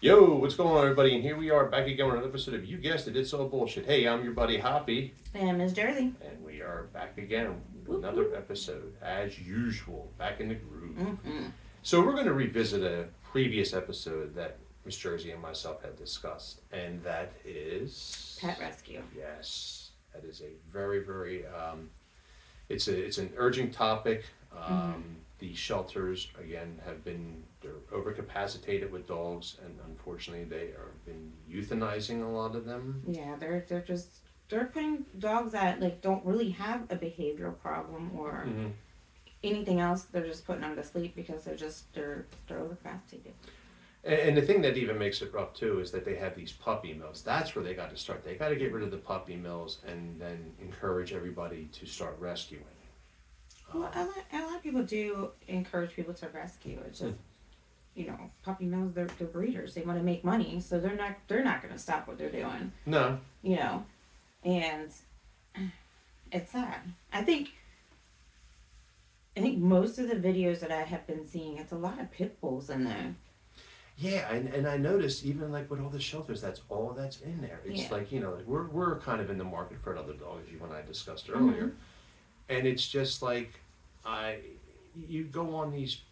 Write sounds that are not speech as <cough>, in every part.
Yo, what's going on, everybody? And here we are back again with another episode of You Guessed It, It's All Bullshit. Hey, I'm your buddy Hoppy, And Miss Jersey. and we are back again with another episode, as usual, back in the groove. Mm-hmm. So, we're going to revisit a previous episode that Miss Jersey and myself had discussed, and that is. Pet rescue. Yes, that is a very, very. Um, it's a it's an urgent topic. Um, The shelters again have been they're overcapacitated with dogs, and unfortunately, they are been euthanizing a lot of them. Yeah, they're they're just they're putting dogs that like don't really have a behavioral problem or Mm-hmm. anything else. They're just putting them to sleep because they're just they're they're overcapacitated. And, and the thing that even makes it rough too is that they have these puppy mills. That's where they got to start. They got to get rid of the puppy mills and then encourage everybody to start rescuing. Well, a lot, a lot of people do encourage people to rescue. It's just you know puppy mills they're, they're breeders. They want to make money, so they're not they're not going to stop what they're doing. No, you know, and it's sad. I think, I think most of the videos that I have been seeing, it's a lot of pit bulls in there. Yeah, and, and I noticed even like with all the shelters, that's all that's in there. It's Yeah. like you know we're we're kind of in the market for another dog, as you and I discussed mm-hmm. earlier, and it's just like I you go on these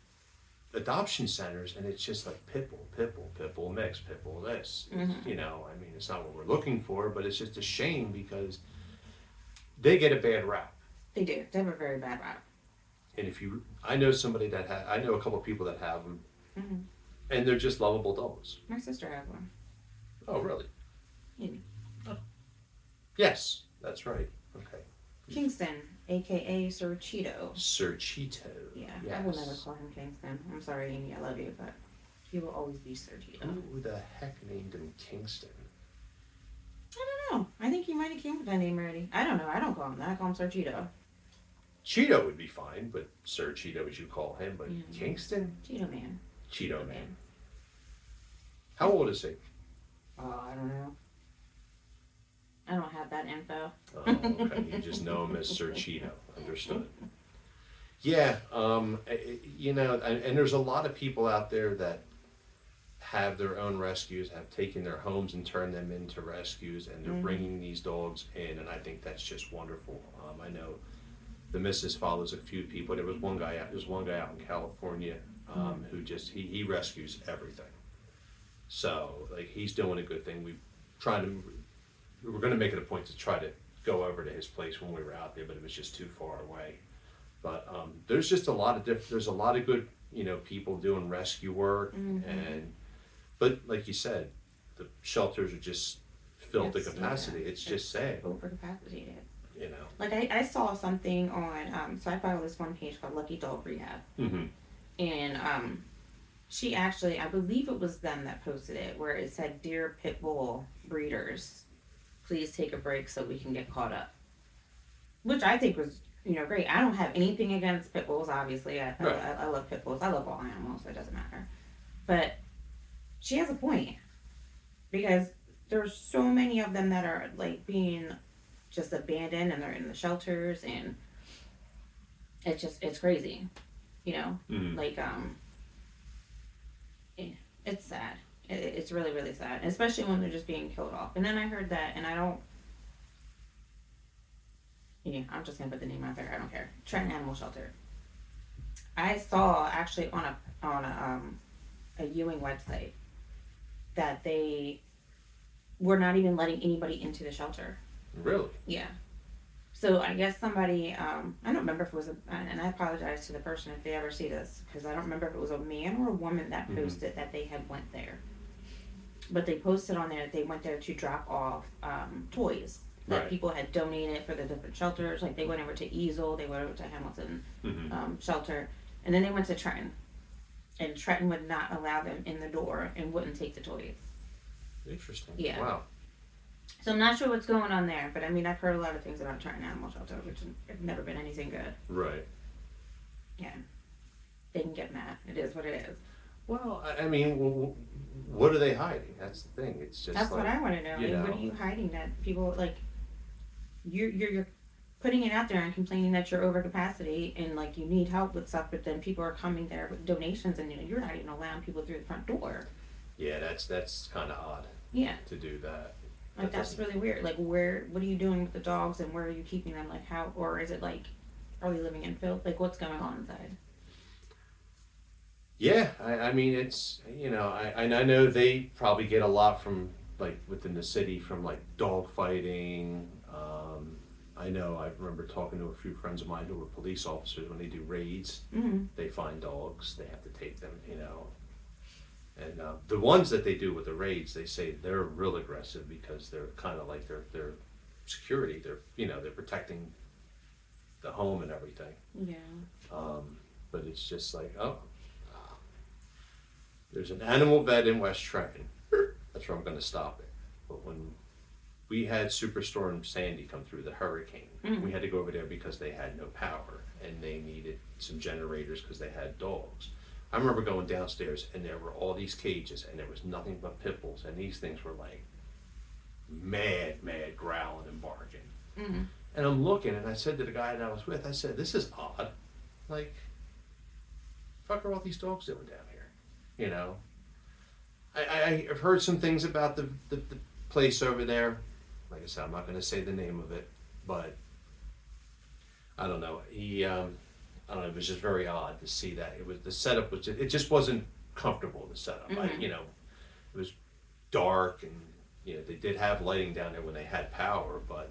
adoption centers and it's just like pitbull, pitbull, pitbull mix, pitbull this. Mhm. You know, I mean it's not what we're looking for, but it's just a shame because they get a bad rap. They do. They have a very bad rap. And if you, I know somebody that ha- I know a couple of people that have them, Mhm. and they're just lovable dogs. My sister has one. Oh, really? Yeah. Oh. Yes, that's right. Okay. Kingston, aka Sir Cheeto. Sir Cheeto. Yeah, Yes. I will never call him Kingston. I'm sorry, Amy. I love you, but he will always be Sir Cheeto. Who the heck named him Kingston? I don't know. I think he might have came with that name already. I don't know. I don't call him that. I call him Sir Cheeto. Cheeto would be fine, but Sir Cheeto, as you call him, but Mhm. Kingston? Cheeto Man. Cheeto man. How old is he? Oh, I don't know. I don't have that info. Oh, okay. you just know him as Sir Cheeto. Understood. Yeah, um, you know, and, and there's a lot of people out there that have their own rescues, have taken their homes and turned them into rescues, and they're Mhm. bringing these dogs in, and I think that's just wonderful. Um, I know the missus follows a few people. There was one guy out. There's one guy out in California um, who just he, he rescues everything. So like he's doing a good thing. We tried to we were going to make it a point to try to go over to his place when we were out there, but it was just too far away. But um, there's just a lot of diff- there's a lot of good you know people doing rescue work Mhm. and but like you said, the shelters are just filled to capacity. yeah, it's just sad, Overcapacitated. you know. Like I, I saw something on um so I follow this one page called Lucky Dog Rehab Mm-hmm. and um she actually I believe it was them that posted it where it said Dear Pit Bull breeders, please take a break so we can get caught up. Which I think was you know great. I don't have anything against pit bulls. Obviously, I, Right. I, I love pit bulls. I love all animals. So it doesn't matter. But she has a point because there's so many of them that are like being just abandoned and they're in the shelters and it's just it's crazy, you know. Mm-hmm. Like um, eh, it's sad. It, it's really really sad, especially when they're just being killed off. And then I heard that, and I don't. Yeah, I'm just gonna put the name out there. I don't care. Trenton Animal Shelter. I saw actually on a on a um a Ewing website that they were not even letting anybody into the shelter. Really? Yeah. So I guess somebody, um, I don't remember if it was a, and I apologize to the person if they ever see this, because I don't remember if it was a man or a woman that Mhm. posted that they had went there. But they posted on there that they went there to drop off um, toys that Right. people had donated for the different shelters. Like they went over to Easel, they went over to Hamilton Mm-hmm. um, shelter, and then they went to Trenton. And Trenton would not allow them in the door and wouldn't take the toys. Interesting. Yeah. Wow. So I'm not sure what's going on there, but I mean I've heard a lot of things about Trenton Animal Shelter, which have never been anything good. Right. Yeah, they can get mad. It is what it is. Well, I I mean, w- w- what are they hiding? That's the thing. It's just That's like, what I want to know. you Like, what know. are you hiding that people like? You're you're you're putting it out there and complaining that you're over capacity and like you need help with stuff, but then people are coming there with donations and you know you're not even allowing people through the front door. Yeah, that's that's kind of odd Yeah, to do that. like That that's doesn't- really weird. Like, where, what are you doing with the dogs, and where are you keeping them? Like, how, or is it like, are they living in filth? Like, what's going on inside? Yeah, I, I mean it's you know I I know they probably get a lot from like within the city from like dog fighting. Um, I know I remember talking to a few friends of mine who were police officers when they do raids. Mm-hmm. They find dogs, they have to take them, you know. And uh, the ones that they do with the raids, they say they're real aggressive because they're kind of like their their security. They're you know they're protecting the home and everything. Yeah. Um, but it's just like, oh, there's an animal vet in West Trenton. That's where I'm going to stop it. But when we had Superstorm Sandy come through, the hurricane, Mhm. we had to go over there because they had no power and they needed some generators because they had dogs. I remember going downstairs and there were all these cages and there was nothing but pit bulls and these things were like mad, mad growling and barking. Mm-hmm. And I'm looking, and I said to the guy that I was with, I said, "This is odd. Like, fuck are all these dogs doing down here? You know." I, I I've heard some things about the, the the place over there. Like I said, I'm not going to say the name of it, but I don't know. He, um, I don't know. It was just very odd to see that. It was the setup was just, it just wasn't comfortable. The setup, I, Mhm. you know, it was dark and you know they did have lighting down there when they had power, but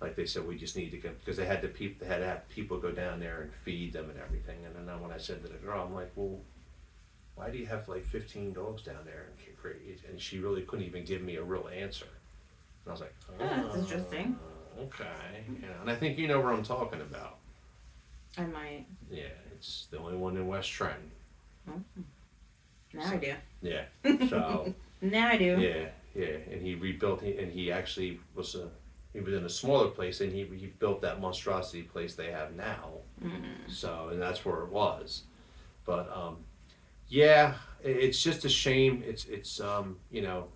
like they said, we just need to go because they had to peop they had to have people go down there and feed them and everything. And then when I said to the girl, I'm like, well, why do you have like 15 dogs down there and? And she really couldn't even give me a real answer. And I was like, Oh, that's interesting. "Uh, Okay, you know, and I think you know where I'm talking about. I might. Yeah, it's the only one in West Trenton. Now I do. Yeah, <laughs> so. Now I do. Yeah, yeah, and he rebuilt. And he actually was a. He was in a smaller place, and he he built that monstrosity place they have now. Mm-hmm. So, and that's where it was. But um, yeah, it's just a shame. It's it's um, you know,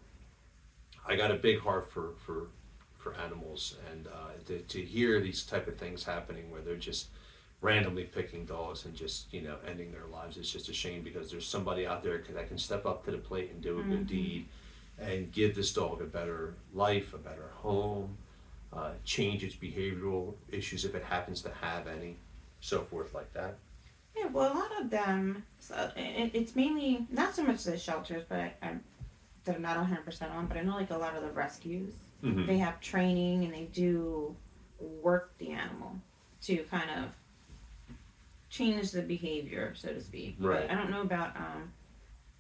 I got a big heart for for for animals, and uh, to to hear these type of things happening where they're just randomly picking dogs and just you know ending their lives it's just a shame because there's somebody out there that can step up to the plate and do a good Mhm. deed and give this dog a better life a better home uh, change its behavioral issues if it happens to have any so forth like that Yeah, well, a lot of them, so it, it's mainly not so much the shelters, but I, I'm that I'm not 100 percent on. But I know like a lot of the rescues, mm-hmm. they have training and they do work the animal to kind of change the behavior, so to speak. Right. But I don't know about um,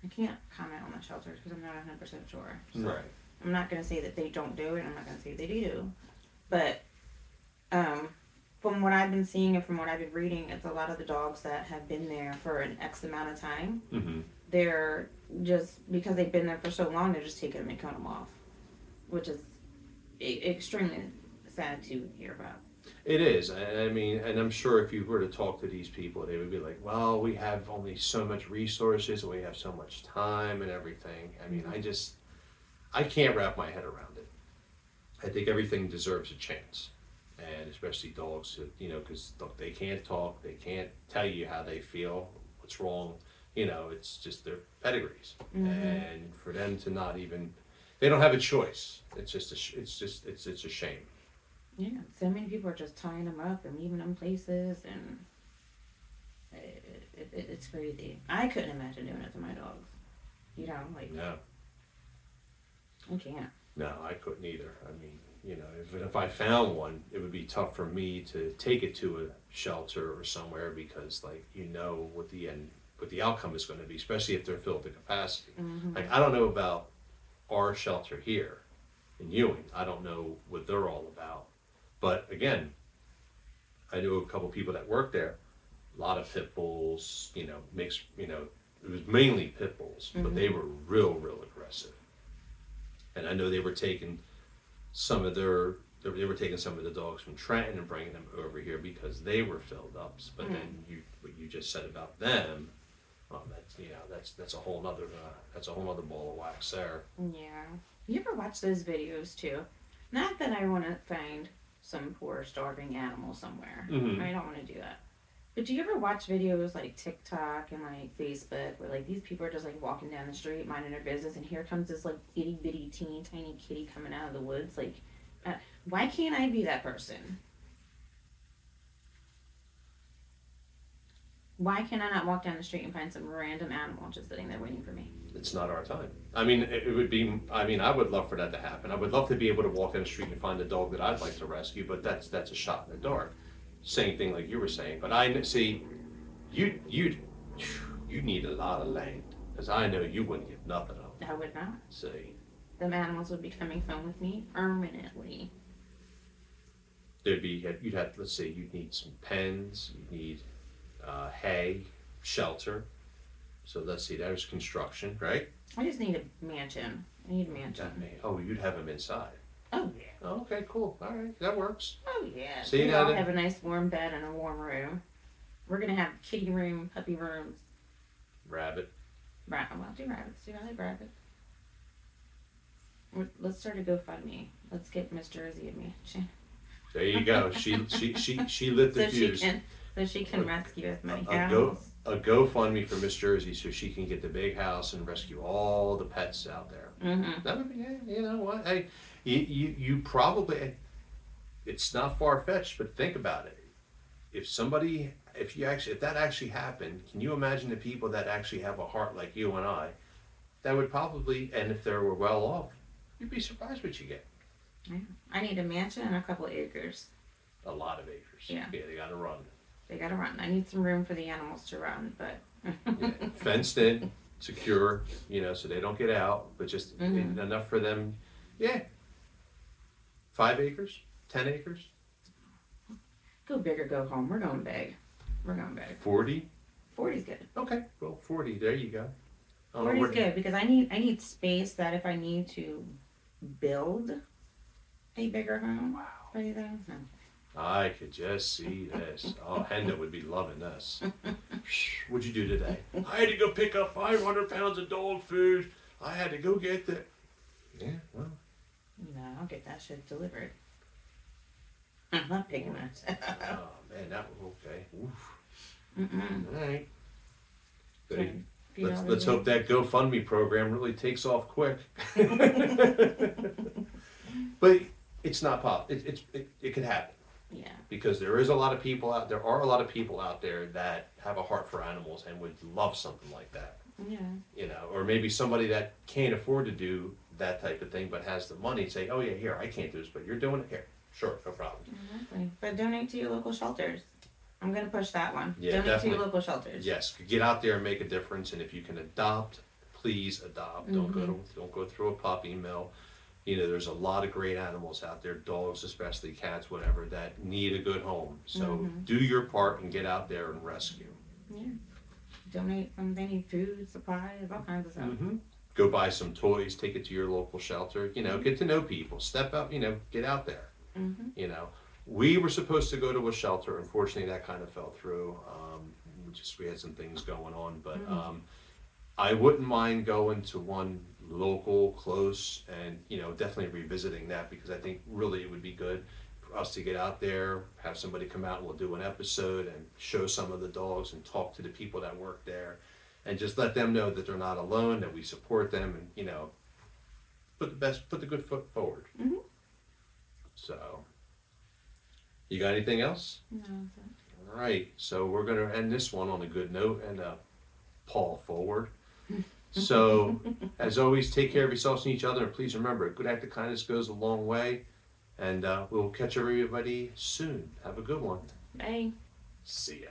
I can't comment on the shelters because I'm not 100 percent sure. So right I'm not gonna say that they don't do it. I'm not gonna say they do, but um, from what I've been seeing and from what I've been reading, it's a lot of the dogs that have been there for an X amount of time. mm-hmm. They're just because they've been there for so long, they're just taking them and cutting them off, which is extremely sad to hear about. It is. I I mean, and I'm sure if you were to talk to these people, they would be like, well, we have only so much resources, and we have so much time and everything. I mean, I just, I can't wrap my head around it. I think everything deserves a chance. And especially dogs, you know, because they can't talk, they can't tell you how they feel, what's wrong. You know, it's just their pedigrees. Mhm. And for them to not even, they don't have a choice. It's just a, it's just, it's, it's a shame. Yeah, so many people are just tying them up and leaving them places, and it, it, it, it's crazy. I couldn't imagine doing it to my dogs. You know, like No. I can't. No, I couldn't either. I mean, you know, if, if I found one, it would be tough for me to take it to a shelter or somewhere because, like, you know what the end, what the outcome is going to be, especially if they're filled to capacity. Mhm. Like, I don't know about our shelter here in Ewing. I don't know what they're all about. But again, I knew a couple people that worked there. A lot of pit bulls, you know, mixed, you know, it was mainly pit bulls, but they were real, real aggressive. And I know they were taking some of their, they were- taking some of the dogs from Trenton and bringing them over here because they were filled up. But then you, what you just said about them, well, that's, you know, that's, that's a whole other uh, that's a whole nother ball of wax there. Yeah. You ever watch those videos too? Not that I want to find some poor starving animal somewhere. Mhm. I don't want to do that. But do you ever watch videos like TikTok and like Facebook where like these people are just like walking down the street minding their business and here comes this like itty bitty teeny tiny kitty coming out of the woods? Like, uh, why can't I be that person? Why can I not walk down the street and find some random animal just sitting there waiting for me? It's not our time. I mean, it, it would be. I mean, I would love for that to happen. I would love to be able to walk down the street and find a dog that I'd like to rescue, but that's that's a shot in the dark. Same thing like you were saying. But I see, you you you need a lot of land because I know you wouldn't get nothing up. I would not. See, Them animals would be coming home with me permanently. there'd be you'd have let's see, you'd need some pens, you'd need uh, hay, shelter. So let's see, there's construction, right? I just need a mansion. I need a mansion. That may, oh, you'd have them inside. Oh yeah. Oh, okay, cool. All right, that works. Oh yeah. See, we now all have a nice warm bed and a warm room. We're gonna have kitty room, puppy rooms. Rabbit. Right. Well, do rabbits. Do I like rabbits? Let's start a GoFundMe. Let's get Miss Jersey a mansion <laughs> There you go. She she she she lit the <laughs> so she fuse. can so she can rescue as many A- a go- animals. A GoFundMe for Miss Jersey so she can get the big house and rescue all the pets out there. Mm-hmm. That would be, you know what? Hey, you you, you probably. It's not far fetched, but think about it. If somebody, if you actually, if that actually happened, can you imagine the people that actually have a heart like you and I? That would probably, and if they were well off, you'd be surprised what you get. I need a mansion and a couple acres. A lot of acres. Yeah. Yeah, they got to run. They gotta run. I need some room for the animals to run, but <laughs> Yeah. Fenced in, secure, you know, so they don't get out, but just Mhm. enough for them. Yeah. Five acres, ten acres, go big or go home. We're going big. We're going big. forty. 40's good. Okay, well, forty. There you go. I don't know 40's where- good because I need I need space that if I need to build a bigger home Wow. or anything. No. I could just see this. Oh, Henda would be loving this. <laughs> What'd you do today? I had to go pick up 500 pounds of dog food. I had to go get the. Yeah, well, No, I'll get that shit delivered. <laughs> I'm not picking oh, that. oh man, that was okay. Oof. Mm-mm. All right. Good. Let's, let's hope that GoFundMe program really takes off quick. <laughs> <laughs> but it's not pop. It, it's it, it could happen Yeah. because there is a lot of people out there are a lot of people out there that have a heart for animals and would love something like that. Yeah. You know, or maybe somebody that can't afford to do that type of thing but has the money say, "Oh yeah, here I can't do this, but you're doing it here. Sure, no problem." Exactly. But donate to your local shelters. I'm gonna push that one. Yeah, donate to definitely. your local shelters. Yes, get out there and make a difference. And if you can adopt, please adopt. Don't go mm-hmm. to, don't go through a puppy mill. You know, there's a lot of great animals out there, dogs especially, cats, whatever, that need a good home. So mm-hmm. do your part and get out there and rescue. Yeah. Donate some any food, supplies, all kinds of stuff. Mm-hmm. Go buy some toys, take it to your local shelter. You know, get to know people. Step up. You know, get out there. Mm-hmm. You know, we were supposed to go to a shelter. Unfortunately, that kind of fell through. Um, we just we had some things going on, but um, I wouldn't mind going to one local, close, and you know, definitely revisiting that because I think really it would be good for us to get out there, have somebody come out, and we'll do an episode and show some of the dogs and talk to the people that work there, and just let them know that they're not alone, that we support them, and you know, put the best, put the good foot forward. Mhm. So, you got anything else? No, All right, so we're going to end this one on a good note and uh, Paul forward. <laughs> So, as always, take care of yourselves and each other, and please remember, a good act of kindness goes a long way. And uh, we'll catch everybody soon. Have a good one. Bye. See ya.